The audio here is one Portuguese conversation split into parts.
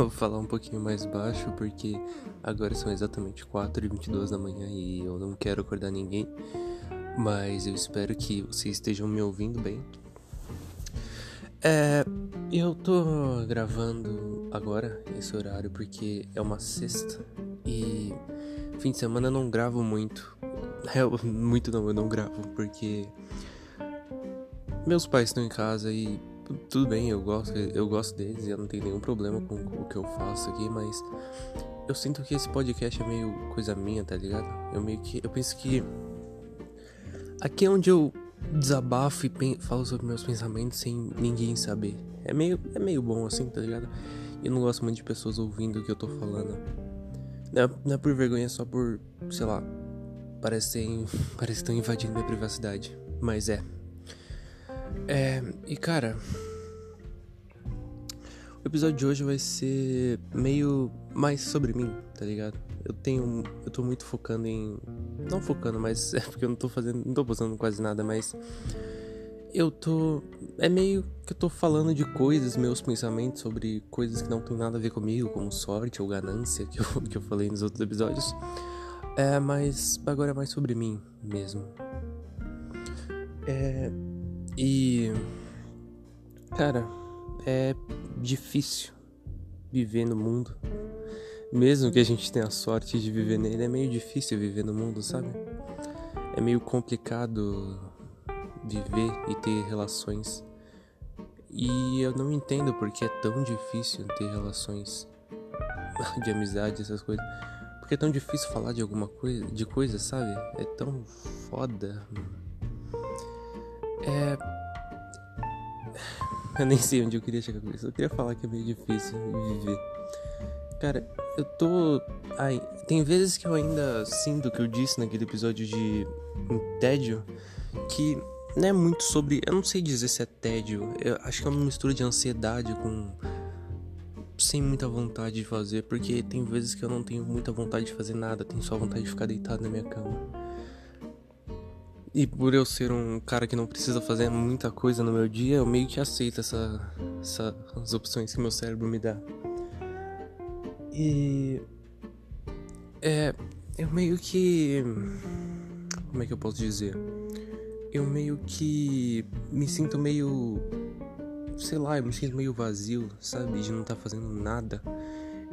vou falar um pouquinho mais baixo porque agora são exatamente 4 e 22 da manhã e eu não quero acordar ninguém. Mas eu espero que vocês estejam me ouvindo bem. É, eu tô gravando agora esse horário porque é uma sexta e fim de semana eu não gravo muito. Eu, muito não, eu não gravo porque meus pais estão em casa e tudo bem, eu gosto, eu gosto deles e eu não tenho nenhum problema com o que eu faço aqui, mas eu sinto que esse podcast é meio coisa minha, tá ligado? Eu meio que eu penso que aqui é onde eu desabafo e falo sobre meus pensamentos sem ninguém saber. É meio é meio bom assim, tá ligado? Eu não gosto muito de pessoas ouvindo o que eu tô falando. Não é, não é por vergonha, é só por, sei lá, parece parece que estão invadindo minha privacidade, mas é. É, e cara, o episódio de hoje vai ser meio mais sobre mim, tá ligado? Eu tenho, eu tô muito focando em, não focando, mas é porque eu não tô fazendo, não tô postando quase nada, mas eu tô, é meio que eu tô falando de coisas, meus pensamentos sobre coisas que não tem nada a ver comigo, como sorte ou ganância, que eu, que eu falei nos outros episódios. É, mas agora é mais sobre mim mesmo. É, e. Cara, é difícil viver no mundo. Mesmo que a gente tenha a sorte de viver nele, é meio difícil viver no mundo, sabe? É meio complicado viver e ter relações. E eu não entendo porque é tão difícil ter relações de amizade, essas coisas. Porque é tão difícil falar de alguma coisa, de coisa, sabe? É tão foda. É. Eu nem sei onde eu queria chegar com isso. Eu queria falar que é meio difícil viver. Cara, eu tô. Ai, tem vezes que eu ainda sinto o que eu disse naquele episódio de tédio. Que não é muito sobre. Eu não sei dizer se é tédio. Eu acho que é uma mistura de ansiedade com. Sem muita vontade de fazer. Porque tem vezes que eu não tenho muita vontade de fazer nada. Tenho só vontade de ficar deitado na minha cama. E por eu ser um cara que não precisa fazer muita coisa no meu dia, eu meio que aceito essa, essa, as opções que meu cérebro me dá. E. É. Eu meio que. Como é que eu posso dizer? Eu meio que. Me sinto meio. Sei lá, eu me sinto meio vazio, sabe? De não estar tá fazendo nada.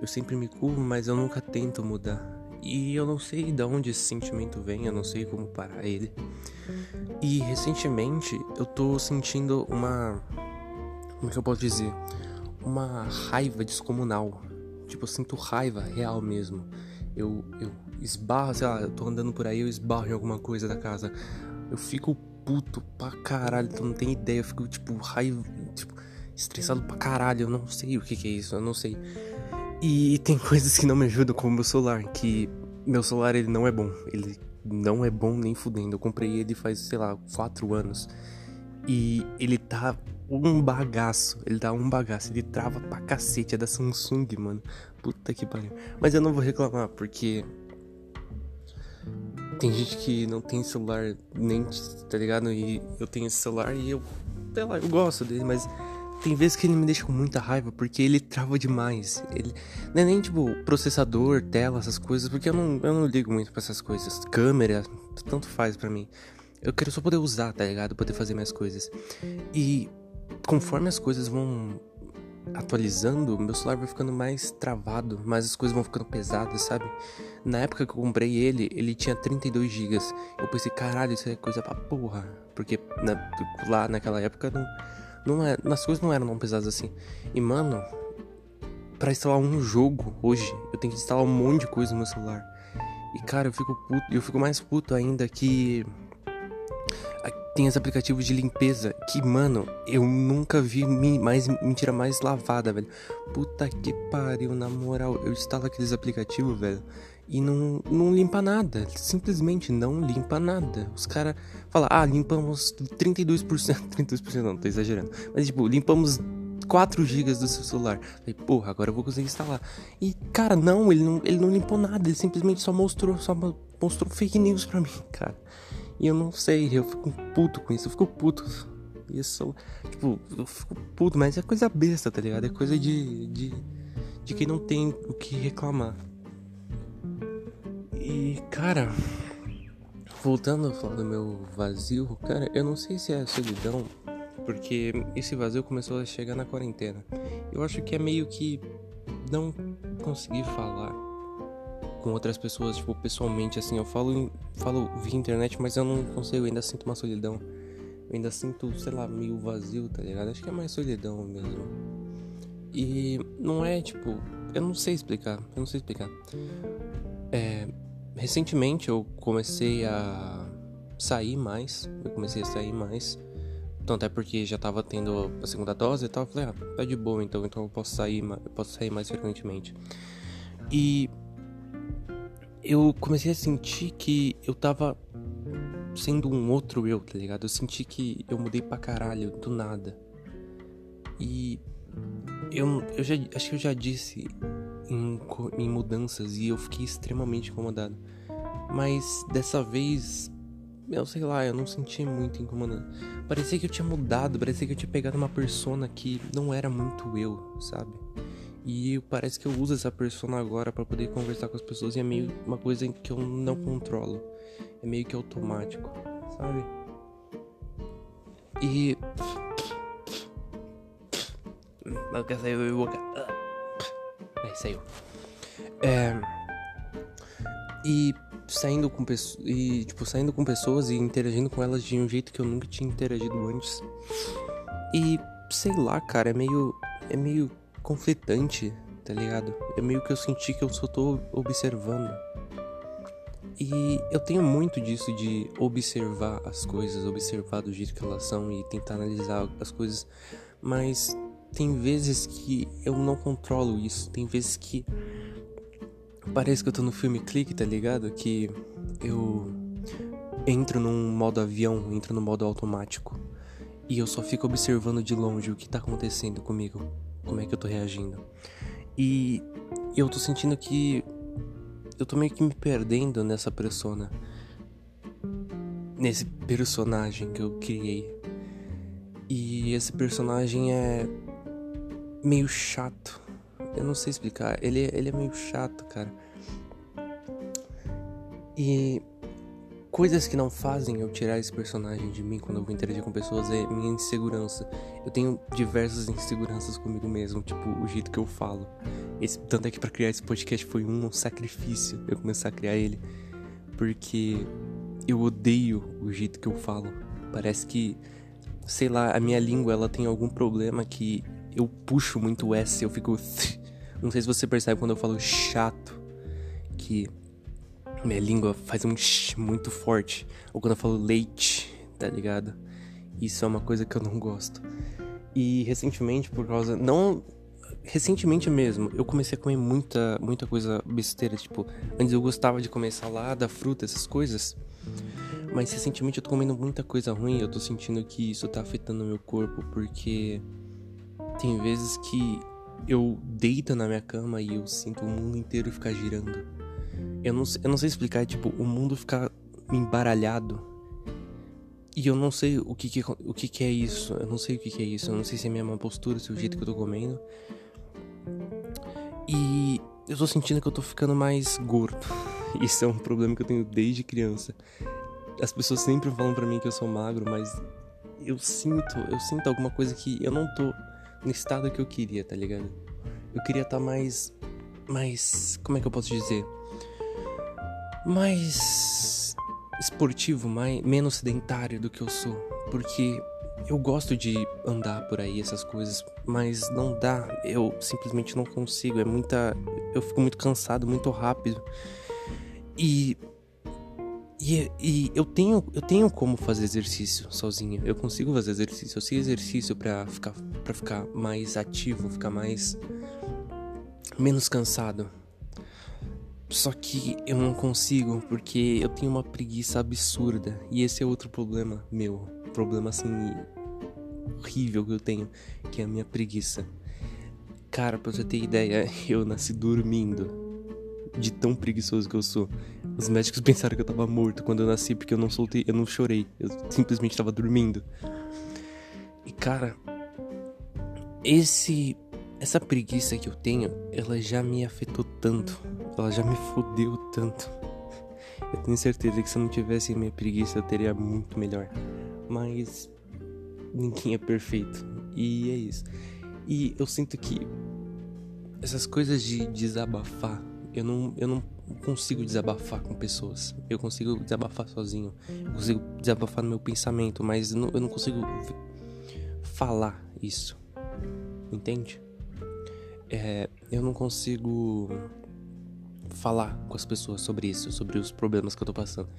Eu sempre me culpo, mas eu nunca tento mudar. E eu não sei de onde esse sentimento vem, eu não sei como parar ele. E recentemente eu tô sentindo uma. Como é que eu posso dizer? Uma raiva descomunal. Tipo, eu sinto raiva real mesmo. Eu, eu esbarro, sei lá, eu tô andando por aí, eu esbarro em alguma coisa da casa. Eu fico puto pra caralho, tu não tem ideia. Eu fico, tipo, raiva, tipo, estressado pra caralho. Eu não sei o que, que é isso, eu não sei. E tem coisas que não me ajudam, como meu celular, que meu celular ele não é bom. Ele não é bom nem fudendo. Eu comprei ele faz, sei lá, 4 anos. E ele tá um bagaço. Ele tá um bagaço. Ele trava pra cacete. É da Samsung, mano. Puta que pariu. Mas eu não vou reclamar, porque. Tem gente que não tem celular nem, tá ligado? E eu tenho esse celular e eu. Sei lá, eu gosto dele, mas tem vezes que ele me deixa com muita raiva porque ele trava demais. Ele não é nem tipo processador, tela, essas coisas, porque eu não, eu não ligo muito para essas coisas. Câmera, tanto faz para mim. Eu quero só poder usar, tá ligado? Poder fazer minhas coisas. E conforme as coisas vão atualizando, meu celular vai ficando mais travado, mas as coisas vão ficando pesadas, sabe? Na época que eu comprei ele, ele tinha 32 GB. Eu pensei, caralho, isso é coisa pra porra. Porque na, lá naquela época não não é, as coisas não eram tão pesadas assim. E mano, para instalar um jogo hoje, eu tenho que instalar um monte de coisa no meu celular. E cara, eu fico puto, eu fico mais puto ainda que tem os aplicativos de limpeza que, mano, eu nunca vi mais mentira mais lavada, velho. Puta que pariu, na moral, eu instalo aqueles aplicativos, velho e não, não limpa nada. Simplesmente não limpa nada. Os caras falam, ah, limpamos 32%. 32% não, tô exagerando. Mas tipo, limpamos 4 GB do seu celular. Falei, porra, agora eu vou conseguir instalar. E, cara, não, ele não, ele não limpou nada. Ele simplesmente só mostrou, só mostrou fake news pra mim, cara. E eu não sei, eu fico puto com isso, eu fico puto. Isso, tipo, eu fico puto, mas é coisa besta, tá ligado? É coisa de, de de quem não tem o que reclamar. Cara, voltando a falar do meu vazio, cara, eu não sei se é solidão, porque esse vazio começou a chegar na quarentena. Eu acho que é meio que não conseguir falar com outras pessoas, tipo, pessoalmente, assim, eu falo, falo via internet, mas eu não consigo, eu ainda sinto uma solidão. Eu ainda sinto, sei lá, meio vazio, tá ligado? Acho que é mais solidão mesmo. E não é, tipo, eu não sei explicar, eu não sei explicar. É, recentemente eu comecei a sair mais, eu comecei a sair mais. Tanto é porque já tava tendo a segunda dose e tal, eu falei, ah, tá de boa então, então eu posso sair, eu posso sair mais frequentemente. E eu comecei a sentir que eu tava sendo um outro eu, tá ligado? Eu senti que eu mudei pra caralho do nada. E eu, eu já acho que eu já disse em, em mudanças e eu fiquei extremamente incomodado. Mas dessa vez, eu sei lá, eu não senti muito incomodado. Parecia que eu tinha mudado, parecia que eu tinha pegado uma persona que não era muito eu, sabe? E parece que eu uso essa persona agora para poder conversar com as pessoas e é meio uma coisa que eu não controlo. É meio que automático, sabe? E. Não quer sair da boca. Aí saiu. É. E saindo com pessoas. E, tipo, saindo com pessoas e interagindo com elas de um jeito que eu nunca tinha interagido antes. E sei lá, cara, é meio. É meio conflitante, tá ligado? É meio que eu senti que eu só tô observando. E eu tenho muito disso de observar as coisas, observar do jeito que elas são e tentar analisar as coisas, mas tem vezes que eu não controlo isso, tem vezes que parece que eu tô no filme clique, tá ligado? Que eu entro num modo avião, entro no modo automático e eu só fico observando de longe o que tá acontecendo comigo como é que eu tô reagindo. E eu tô sentindo que eu tô meio que me perdendo nessa persona. Nesse personagem que eu criei. E esse personagem é meio chato. Eu não sei explicar. Ele, ele é meio chato, cara. E coisas que não fazem eu tirar esse personagem de mim quando eu vou interagir com pessoas é minha insegurança. Eu tenho diversas inseguranças comigo mesmo, tipo o jeito que eu falo. Esse, tanto é que para criar esse podcast foi um sacrifício eu começar a criar ele, porque eu odeio o jeito que eu falo. Parece que, sei lá, a minha língua ela tem algum problema que eu puxo muito o S, eu fico. Não sei se você percebe quando eu falo chato, que minha língua faz um sh muito forte. Ou quando eu falo leite, tá ligado? Isso é uma coisa que eu não gosto. E recentemente, por causa. Não. Recentemente mesmo, eu comecei a comer muita, muita coisa besteira. Tipo, antes eu gostava de comer salada, fruta, essas coisas. Mas recentemente eu tô comendo muita coisa ruim. Eu tô sentindo que isso tá afetando meu corpo. Porque tem vezes que eu deito na minha cama e eu sinto o mundo inteiro ficar girando. Eu não, eu não sei explicar, tipo, o mundo ficar embaralhado. E eu não sei o que que, o que que é isso. Eu não sei o que que é isso. Eu não sei se é minha má postura, se é o jeito que eu tô comendo. E eu tô sentindo que eu tô ficando mais gordo. Isso é um problema que eu tenho desde criança. As pessoas sempre falam para mim que eu sou magro, mas eu sinto, eu sinto alguma coisa que eu não tô no estado que eu queria, tá ligado? Eu queria estar tá mais mais, como é que eu posso dizer? mais esportivo, mais, menos sedentário do que eu sou. Porque eu gosto de andar por aí, essas coisas, mas não dá. Eu simplesmente não consigo. É muita. Eu fico muito cansado, muito rápido. E. E, e eu tenho eu tenho como fazer exercício sozinho. Eu consigo fazer exercício. Eu sei exercício para ficar para ficar mais ativo, ficar mais menos cansado. Só que eu não consigo porque eu tenho uma preguiça absurda. E esse é outro problema meu. Problema assim horrível que eu tenho, que é a minha preguiça. Cara, pra você ter ideia, eu nasci dormindo. De tão preguiçoso que eu sou. Os médicos pensaram que eu tava morto quando eu nasci porque eu não soltei, eu não chorei. Eu simplesmente tava dormindo. E cara, esse essa preguiça que eu tenho, ela já me afetou tanto. Ela já me fodeu tanto. Eu tenho certeza que se eu não tivesse minha preguiça, eu teria muito melhor. Mas ninguém é perfeito. E é isso. E eu sinto que essas coisas de desabafar, eu não, eu não consigo desabafar com pessoas. Eu consigo desabafar sozinho. Eu consigo desabafar no meu pensamento, mas eu não, eu não consigo falar isso. Entende? É, eu não consigo falar com as pessoas sobre isso, sobre os problemas que eu tô passando.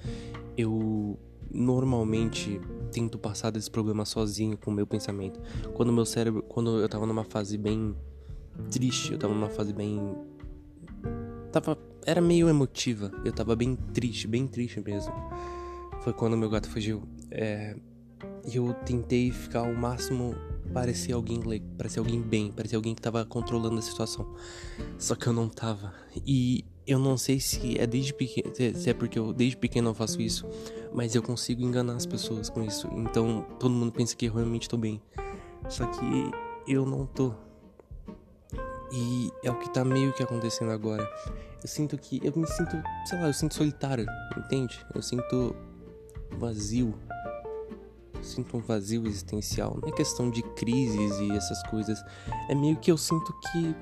Eu normalmente tento passar desse problema sozinho com o meu pensamento. Quando meu cérebro, quando eu tava numa fase bem triste, eu tava numa fase bem tava era meio emotiva. Eu tava bem triste, bem triste mesmo. Foi quando meu gato fugiu. É, eu tentei ficar o máximo parecia alguém parecia alguém bem, parecia alguém que tava controlando a situação. Só que eu não tava. E eu não sei se é desde pequeno, se é porque eu desde pequeno eu faço isso, mas eu consigo enganar as pessoas com isso. Então todo mundo pensa que eu realmente tô bem. Só que eu não tô. E é o que tá meio que acontecendo agora. Eu sinto que. Eu me sinto, sei lá, eu sinto solitário, entende? Eu sinto vazio. Eu sinto um vazio existencial. Não é questão de crises e essas coisas. É meio que eu sinto que.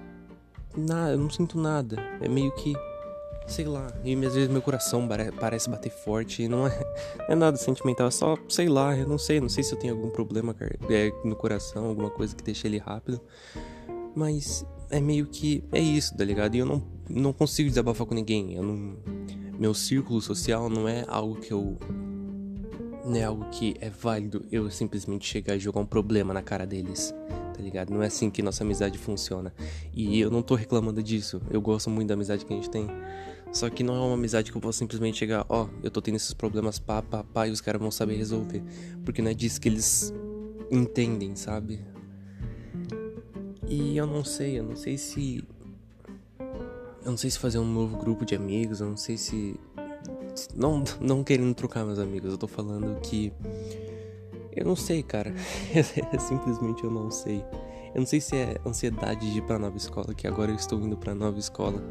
Nada, eu não sinto nada. É meio que sei lá, e às vezes meu coração parece bater forte e não é, é nada sentimental, é só, sei lá, eu não sei, não sei se eu tenho algum problema é, no coração, alguma coisa que deixa ele rápido, mas é meio que é isso, tá ligado? E eu não, não consigo desabafar com ninguém, eu não, meu círculo social não é algo que eu não é algo que é válido eu simplesmente chegar e jogar um problema na cara deles tá ligado? Não é assim que nossa amizade funciona. E eu não tô reclamando disso. Eu gosto muito da amizade que a gente tem. Só que não é uma amizade que eu posso simplesmente chegar, ó, oh, eu tô tendo esses problemas, pá, pá, pá, e os caras vão saber resolver. Porque não é disso que eles entendem, sabe? E eu não sei, eu não sei se. Eu não sei se fazer um novo grupo de amigos, eu não sei se. Não, não querendo trocar meus amigos, eu tô falando que eu não sei, cara. Simplesmente eu não sei. Eu não sei se é ansiedade de ir pra nova escola, que agora eu estou indo pra nova escola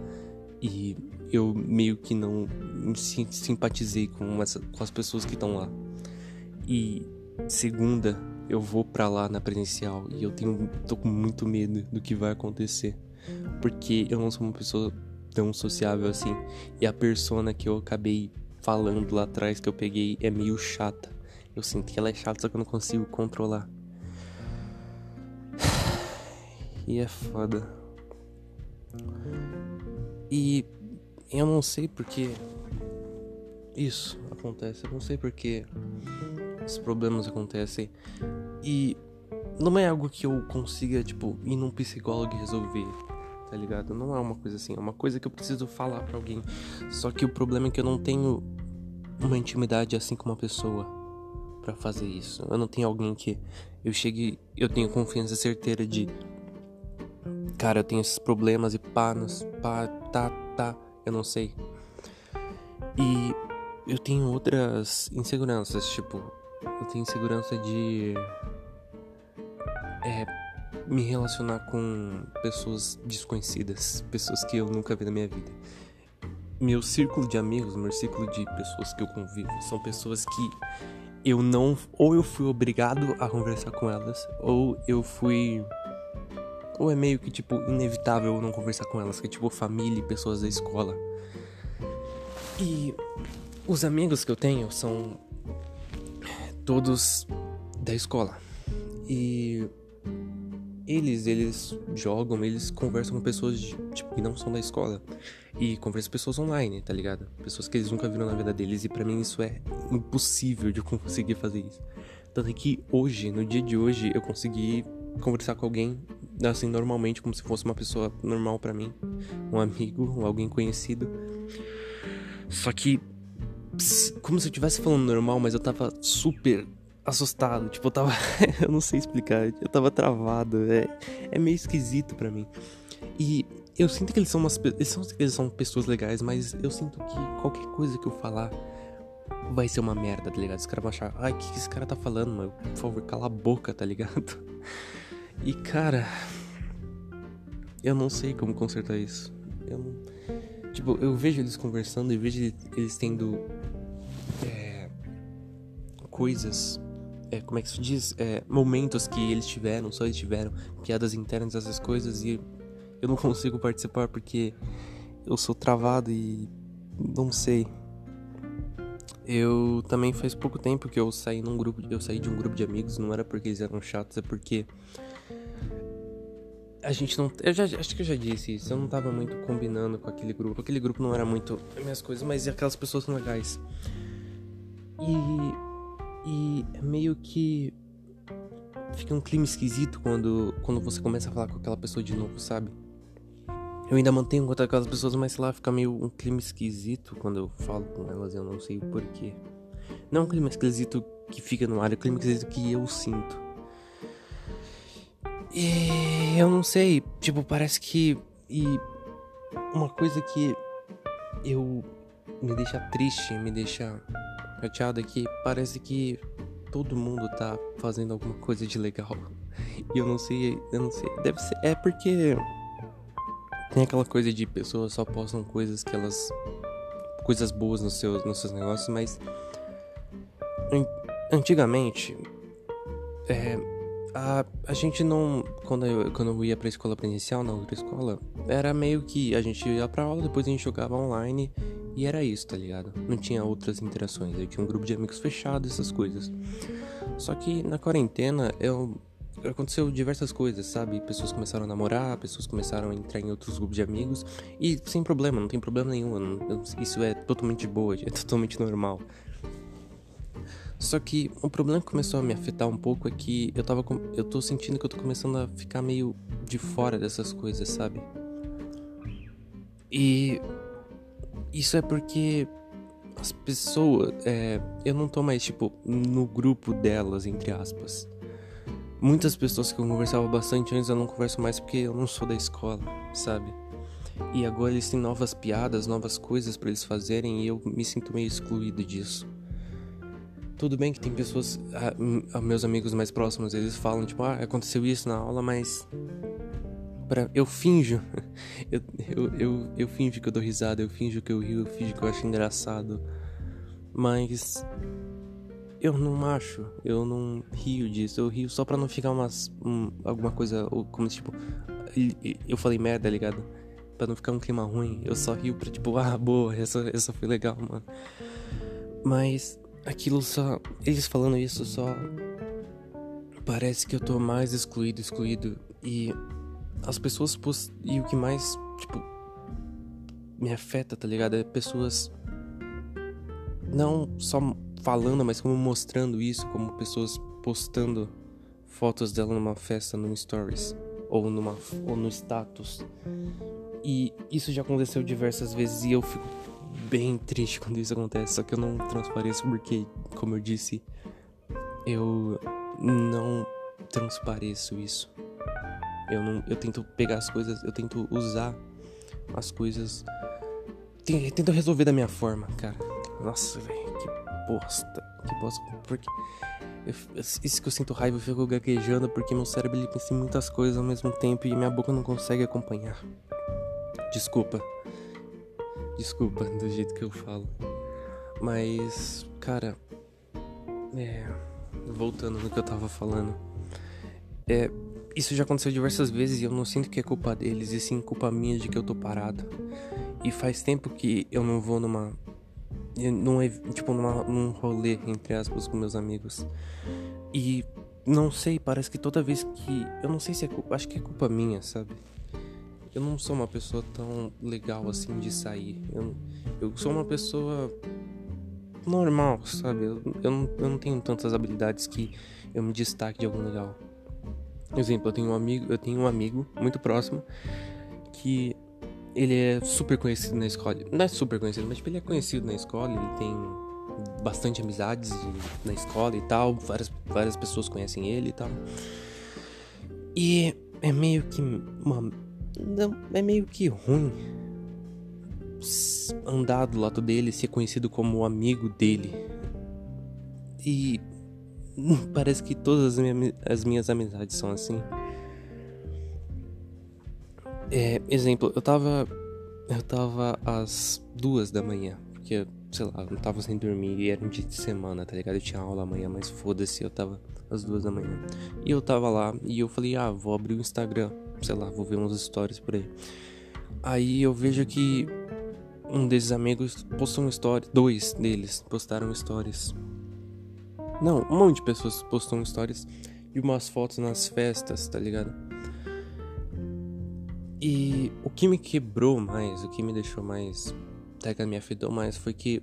e eu meio que não simpatizei com, essa, com as pessoas que estão lá. E segunda, eu vou para lá na presencial e eu tenho tô com muito medo do que vai acontecer, porque eu não sou uma pessoa tão sociável assim e a persona que eu acabei falando lá atrás que eu peguei é meio chata. Eu sinto que ela é chata, só que eu não consigo controlar. E é foda. E eu não sei porque isso acontece. Eu não sei porque esses problemas acontecem. E não é algo que eu consiga, tipo, ir num psicólogo e resolver. Tá ligado? Não é uma coisa assim. É uma coisa que eu preciso falar pra alguém. Só que o problema é que eu não tenho uma intimidade assim com uma pessoa para fazer isso. Eu não tenho alguém que eu chegue, eu tenho confiança certeira de cara, eu tenho esses problemas e pá, nos, pá, tá, tá, eu não sei. E eu tenho outras inseguranças, tipo, eu tenho insegurança de é, me relacionar com pessoas desconhecidas, pessoas que eu nunca vi na minha vida. Meu círculo de amigos, meu círculo de pessoas que eu convivo, são pessoas que eu não. Ou eu fui obrigado a conversar com elas, ou eu fui. Ou é meio que, tipo, inevitável não conversar com elas, que é tipo família e pessoas da escola. E os amigos que eu tenho são todos da escola. E eles, eles jogam, eles conversam com pessoas de, tipo, que não são da escola. E conversam com pessoas online, tá ligado? Pessoas que eles nunca viram na vida deles. E para mim isso é impossível de conseguir fazer isso. Tanto é que hoje, no dia de hoje, eu consegui conversar com alguém assim normalmente, como se fosse uma pessoa normal para mim, um amigo, alguém conhecido. Só que como se eu estivesse falando normal, mas eu tava super assustado, tipo, eu tava, eu não sei explicar, eu tava travado, é, é meio esquisito para mim. E eu sinto que eles são umas eles são, eles são pessoas legais, mas eu sinto que qualquer coisa que eu falar vai ser uma merda, tá ligado? Os caras vão achar, ai, o que, que esse cara tá falando, mano? Por favor, cala a boca, tá ligado? E cara. eu não sei como consertar isso. Eu não... Tipo, eu vejo eles conversando e vejo eles tendo coisas. É, como é que se diz? É, momentos que eles tiveram, só eles tiveram, piadas internas, essas coisas, e eu não consigo participar porque eu sou travado e não sei. Eu também faz pouco tempo que eu saí num grupo, eu saí de um grupo de amigos, não era porque eles eram chatos, é porque a gente não, eu já acho que eu já disse isso, eu não tava muito combinando com aquele grupo. Aquele grupo não era muito minhas coisas, mas aquelas pessoas são legais. E e é meio que fica um clima esquisito quando quando você começa a falar com aquela pessoa de novo, sabe? Eu ainda mantenho contato com aquelas pessoas, mas sei lá, fica meio um clima esquisito quando eu falo com elas, eu não sei o porquê. Não é um clima esquisito que fica no ar, é um clima esquisito que eu sinto. E eu não sei, tipo, parece que. E uma coisa que eu me deixa triste, me deixa chateado é que parece que todo mundo tá fazendo alguma coisa de legal. E eu não sei, eu não sei. Deve ser. É porque tem aquela coisa de pessoas só postam coisas que elas. coisas boas nos seus, nos seus negócios, mas. Antigamente. É, a, a gente não. Quando eu, quando eu ia pra escola presencial, na outra escola, era meio que a gente ia pra aula, depois a gente jogava online e era isso, tá ligado? Não tinha outras interações. Eu tinha um grupo de amigos fechado, essas coisas. Só que na quarentena eu aconteceu diversas coisas, sabe? Pessoas começaram a namorar, pessoas começaram a entrar em outros grupos de amigos e sem problema, não tem problema nenhum. Não, isso é totalmente boa, é totalmente normal. Só que o problema que começou a me afetar um pouco é que eu tava eu tô sentindo que eu tô começando a ficar meio de fora dessas coisas, sabe? E isso é porque as pessoas, é, eu não tô mais tipo no grupo delas, entre aspas. Muitas pessoas que eu conversava bastante antes eu não converso mais porque eu não sou da escola, sabe? E agora eles têm novas piadas, novas coisas para eles fazerem e eu me sinto meio excluído disso. Tudo bem que tem pessoas, a, a meus amigos mais próximos, eles falam tipo, ah, aconteceu isso na aula, mas Pra, eu finjo. Eu, eu, eu, eu finjo que eu dou risada, eu finjo que eu rio, eu finjo que eu acho engraçado. Mas eu não acho, eu não rio disso, eu rio só pra não ficar umas. Um, alguma coisa, como tipo. Eu falei merda, tá ligado? Pra não ficar um clima ruim, eu só rio pra tipo, ah, boa, essa, essa foi legal, mano. Mas aquilo só. Eles falando isso só. Parece que eu tô mais excluído, excluído. E as pessoas. E o que mais, tipo. Me afeta, tá ligado? É pessoas. Não só falando, mas como mostrando isso, como pessoas postando fotos dela numa festa no Stories ou numa ou no status. E isso já aconteceu diversas vezes e eu fico bem triste quando isso acontece, só que eu não transpareço porque, como eu disse, eu não transpareço isso. Eu não eu tento pegar as coisas, eu tento usar as coisas tento resolver da minha forma, cara. Nossa, velho, que bosta. Que bosta. Porque. Eu, isso que eu sinto raiva, eu fico gaguejando porque meu cérebro ele pensa em muitas coisas ao mesmo tempo e minha boca não consegue acompanhar. Desculpa. Desculpa do jeito que eu falo. Mas, cara. É. Voltando no que eu tava falando. É. Isso já aconteceu diversas vezes e eu não sinto que é culpa deles, e sim culpa minha de que eu tô parado. E faz tempo que eu não vou numa num, tipo, numa, num rolê, entre aspas, com meus amigos. E não sei, parece que toda vez que. Eu não sei se é culpa. Acho que é culpa minha, sabe? Eu não sou uma pessoa tão legal assim de sair. Eu, eu sou uma pessoa normal, sabe? Eu, eu, não, eu não tenho tantas habilidades que eu me destaque de algum legal. Exemplo, eu tenho um amigo, eu tenho um amigo muito próximo que ele é super conhecido na escola. Não é super conhecido, mas tipo, ele é conhecido na escola, ele tem bastante amizades na escola e tal. Várias, várias pessoas conhecem ele e tal. E é meio que uma. Não, é meio que ruim andar do lado dele, ser conhecido como amigo dele. E parece que todas as minhas, as minhas amizades são assim. É, exemplo, eu tava. Eu tava às duas da manhã. Porque, sei lá, eu tava sem dormir e era um dia de semana, tá ligado? Eu tinha aula amanhã, mas foda-se, eu tava às duas da manhã. E eu tava lá e eu falei, ah, vou abrir o Instagram. Sei lá, vou ver uns stories por aí. Aí eu vejo que um desses amigos postou um story. Dois deles postaram stories. Não, um monte de pessoas postam stories e umas fotos nas festas, tá ligado? E o que me quebrou mais, o que me deixou mais. Que me afetou mais foi que.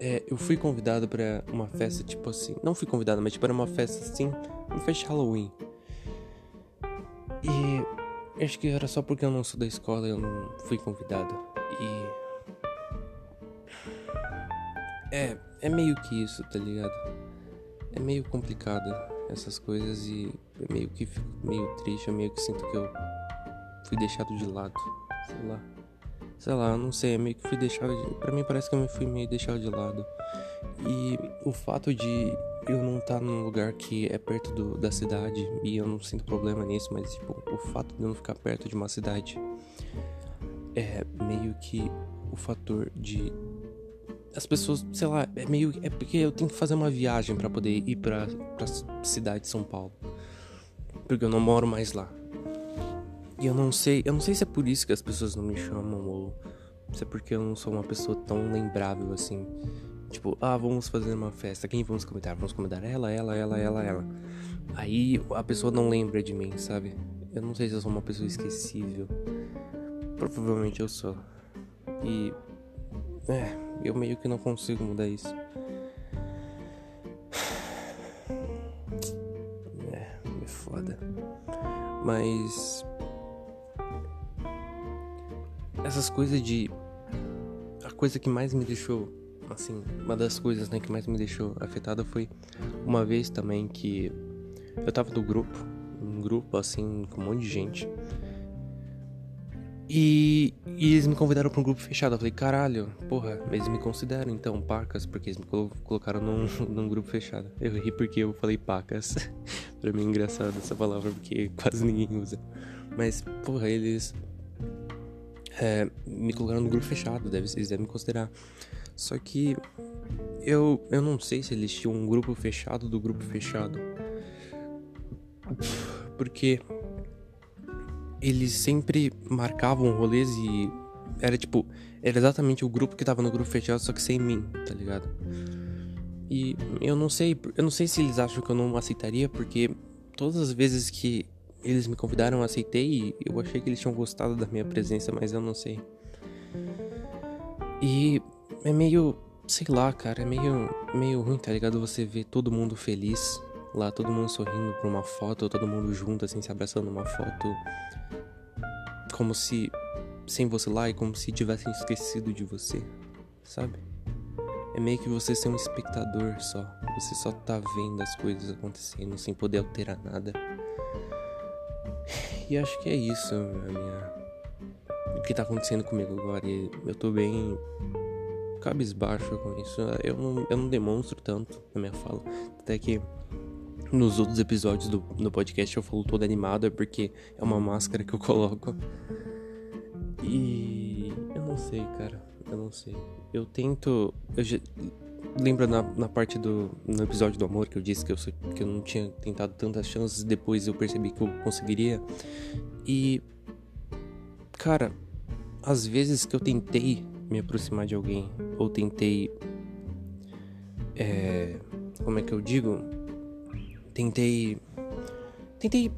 É, eu fui convidado para uma festa tipo assim. Não fui convidado, mas tipo era uma festa assim. Uma festa de Halloween. E. Acho que era só porque eu não sou da escola eu não fui convidado. E. É, é meio que isso, tá ligado? É meio complicado essas coisas e meio que fico meio triste, eu meio que sinto que eu fui deixado de lado, sei lá. Sei lá, não sei, é meio que fui deixado de... Pra mim parece que eu fui meio deixado de lado. E o fato de eu não estar tá num lugar que é perto do, da cidade, e eu não sinto problema nisso, mas tipo, o fato de eu não ficar perto de uma cidade é meio que o fator de as pessoas, sei lá, é meio é porque eu tenho que fazer uma viagem para poder ir para para cidade de São Paulo. Porque eu não moro mais lá. E eu não sei, eu não sei se é por isso que as pessoas não me chamam ou se é porque eu não sou uma pessoa tão lembrável assim. Tipo, ah, vamos fazer uma festa. Quem vamos convidar? Vamos convidar ela, ela, ela, ela, ela. Aí a pessoa não lembra de mim, sabe? Eu não sei se eu sou uma pessoa esquecível. Provavelmente eu sou. E. É, eu meio que não consigo mudar isso. É, é foda. Mas. Essas coisas de. A coisa que mais me deixou. Assim, uma das coisas né, que mais me deixou afetada foi uma vez também que eu tava no grupo, um grupo assim, com um monte de gente. E, e, eles me convidaram para um grupo fechado. Eu falei, caralho, porra, eles me consideram então pacas, porque eles me colocaram num, num grupo fechado. Eu ri porque eu falei pacas. pra mim é engraçado essa palavra, porque quase ninguém usa. Mas, porra, eles é, me colocaram no grupo fechado, deve, eles devem me considerar. Só que eu, eu não sei se eles tinham um grupo fechado do grupo fechado. Porque eles sempre marcavam rolês e era tipo, era exatamente o grupo que tava no grupo fechado, só que sem mim, tá ligado? E eu não sei, eu não sei se eles acham que eu não aceitaria, porque todas as vezes que eles me convidaram, eu aceitei e eu achei que eles tinham gostado da minha presença, mas eu não sei. E é meio, sei lá, cara, é meio, meio ruim, tá ligado? Você ver todo mundo feliz lá, todo mundo sorrindo pra uma foto, todo mundo junto, assim, se abraçando numa foto como se sem você lá e como se tivessem esquecido de você, sabe? É meio que você ser um espectador só. Você só tá vendo as coisas acontecendo sem poder alterar nada. E acho que é isso, a minha. O que tá acontecendo comigo agora. E eu tô bem cabisbaixo com isso. Eu não, eu não demonstro tanto na minha fala. Até que nos outros episódios do, do podcast eu falo todo animado, é porque é uma máscara que eu coloco. E eu não sei, cara. Eu não sei. Eu tento. Eu já, lembra na, na parte do. No episódio do amor que eu disse que eu, que eu não tinha tentado tantas chances, depois eu percebi que eu conseguiria. E. Cara, às vezes que eu tentei me aproximar de alguém, ou tentei. É, como é que eu digo? Tentei. Tentei,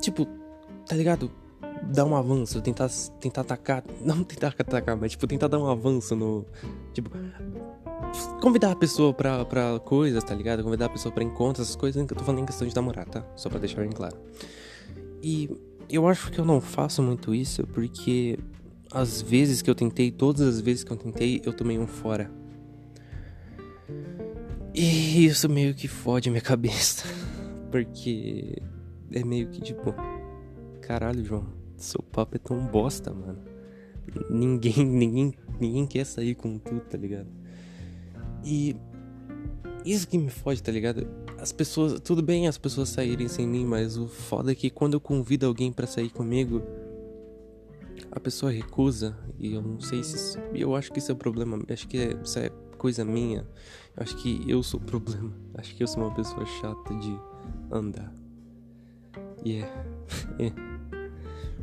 tipo, tá ligado? Dar um avanço, tentar, tentar atacar. Não tentar atacar, mas tipo, tentar dar um avanço no. Tipo. Convidar a pessoa pra, pra coisas, tá ligado? Convidar a pessoa pra encontros, essas coisas eu tô falando em questão de namorar, tá? Só pra deixar bem claro. E eu acho que eu não faço muito isso porque as vezes que eu tentei, todas as vezes que eu tentei, eu tomei um fora. E isso meio que fode minha cabeça. Porque é meio que tipo, caralho, João, seu papo é tão bosta, mano. Ninguém, ninguém, ninguém quer sair com tu, tá ligado? E isso que me fode, tá ligado? As pessoas, tudo bem as pessoas saírem sem mim, mas o foda é que quando eu convido alguém para sair comigo, a pessoa recusa, e eu não sei se. Eu acho que isso é problema. Acho que é, isso é coisa minha. Eu acho que eu sou o problema. Acho que eu sou uma pessoa chata de andar. E yeah. é. é.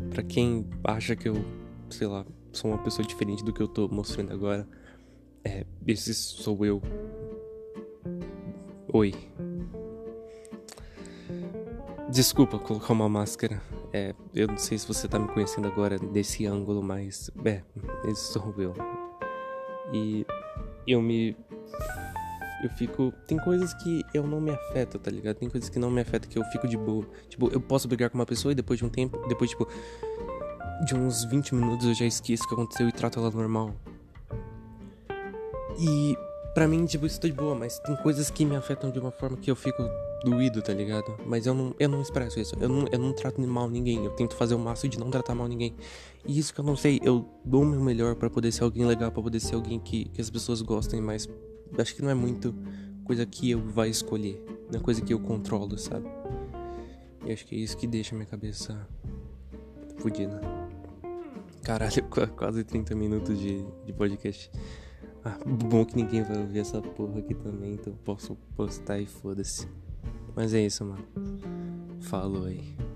Pra quem acha que eu, sei lá, sou uma pessoa diferente do que eu tô mostrando agora, é. Esse sou eu. Oi. Desculpa colocar uma máscara. É, eu não sei se você tá me conhecendo agora desse ângulo, mas é, esse sou eu. E eu me eu fico. Tem coisas que eu não me afeta, tá ligado? Tem coisas que não me afetam que eu fico de boa. Tipo, eu posso brigar com uma pessoa e depois de um tempo, depois, tipo, de uns 20 minutos eu já esqueço o que aconteceu e trato ela normal. E Pra mim, tipo, isso tá de boa, mas tem coisas que me afetam de uma forma que eu fico doído, tá ligado? Mas eu não, eu não expresso isso. Eu não, eu não trato mal ninguém. Eu tento fazer o máximo de não tratar mal ninguém. E isso que eu não sei, eu dou o meu melhor para poder ser alguém legal, para poder ser alguém que, que as pessoas gostem, mas acho que não é muito coisa que eu vai escolher. Não é coisa que eu controlo, sabe? E acho que é isso que deixa minha cabeça fodida. Caralho, quase 30 minutos de, de podcast. Ah, bom que ninguém vai ouvir essa porra aqui também, então posso postar e foda-se. Mas é isso, mano. Falou aí.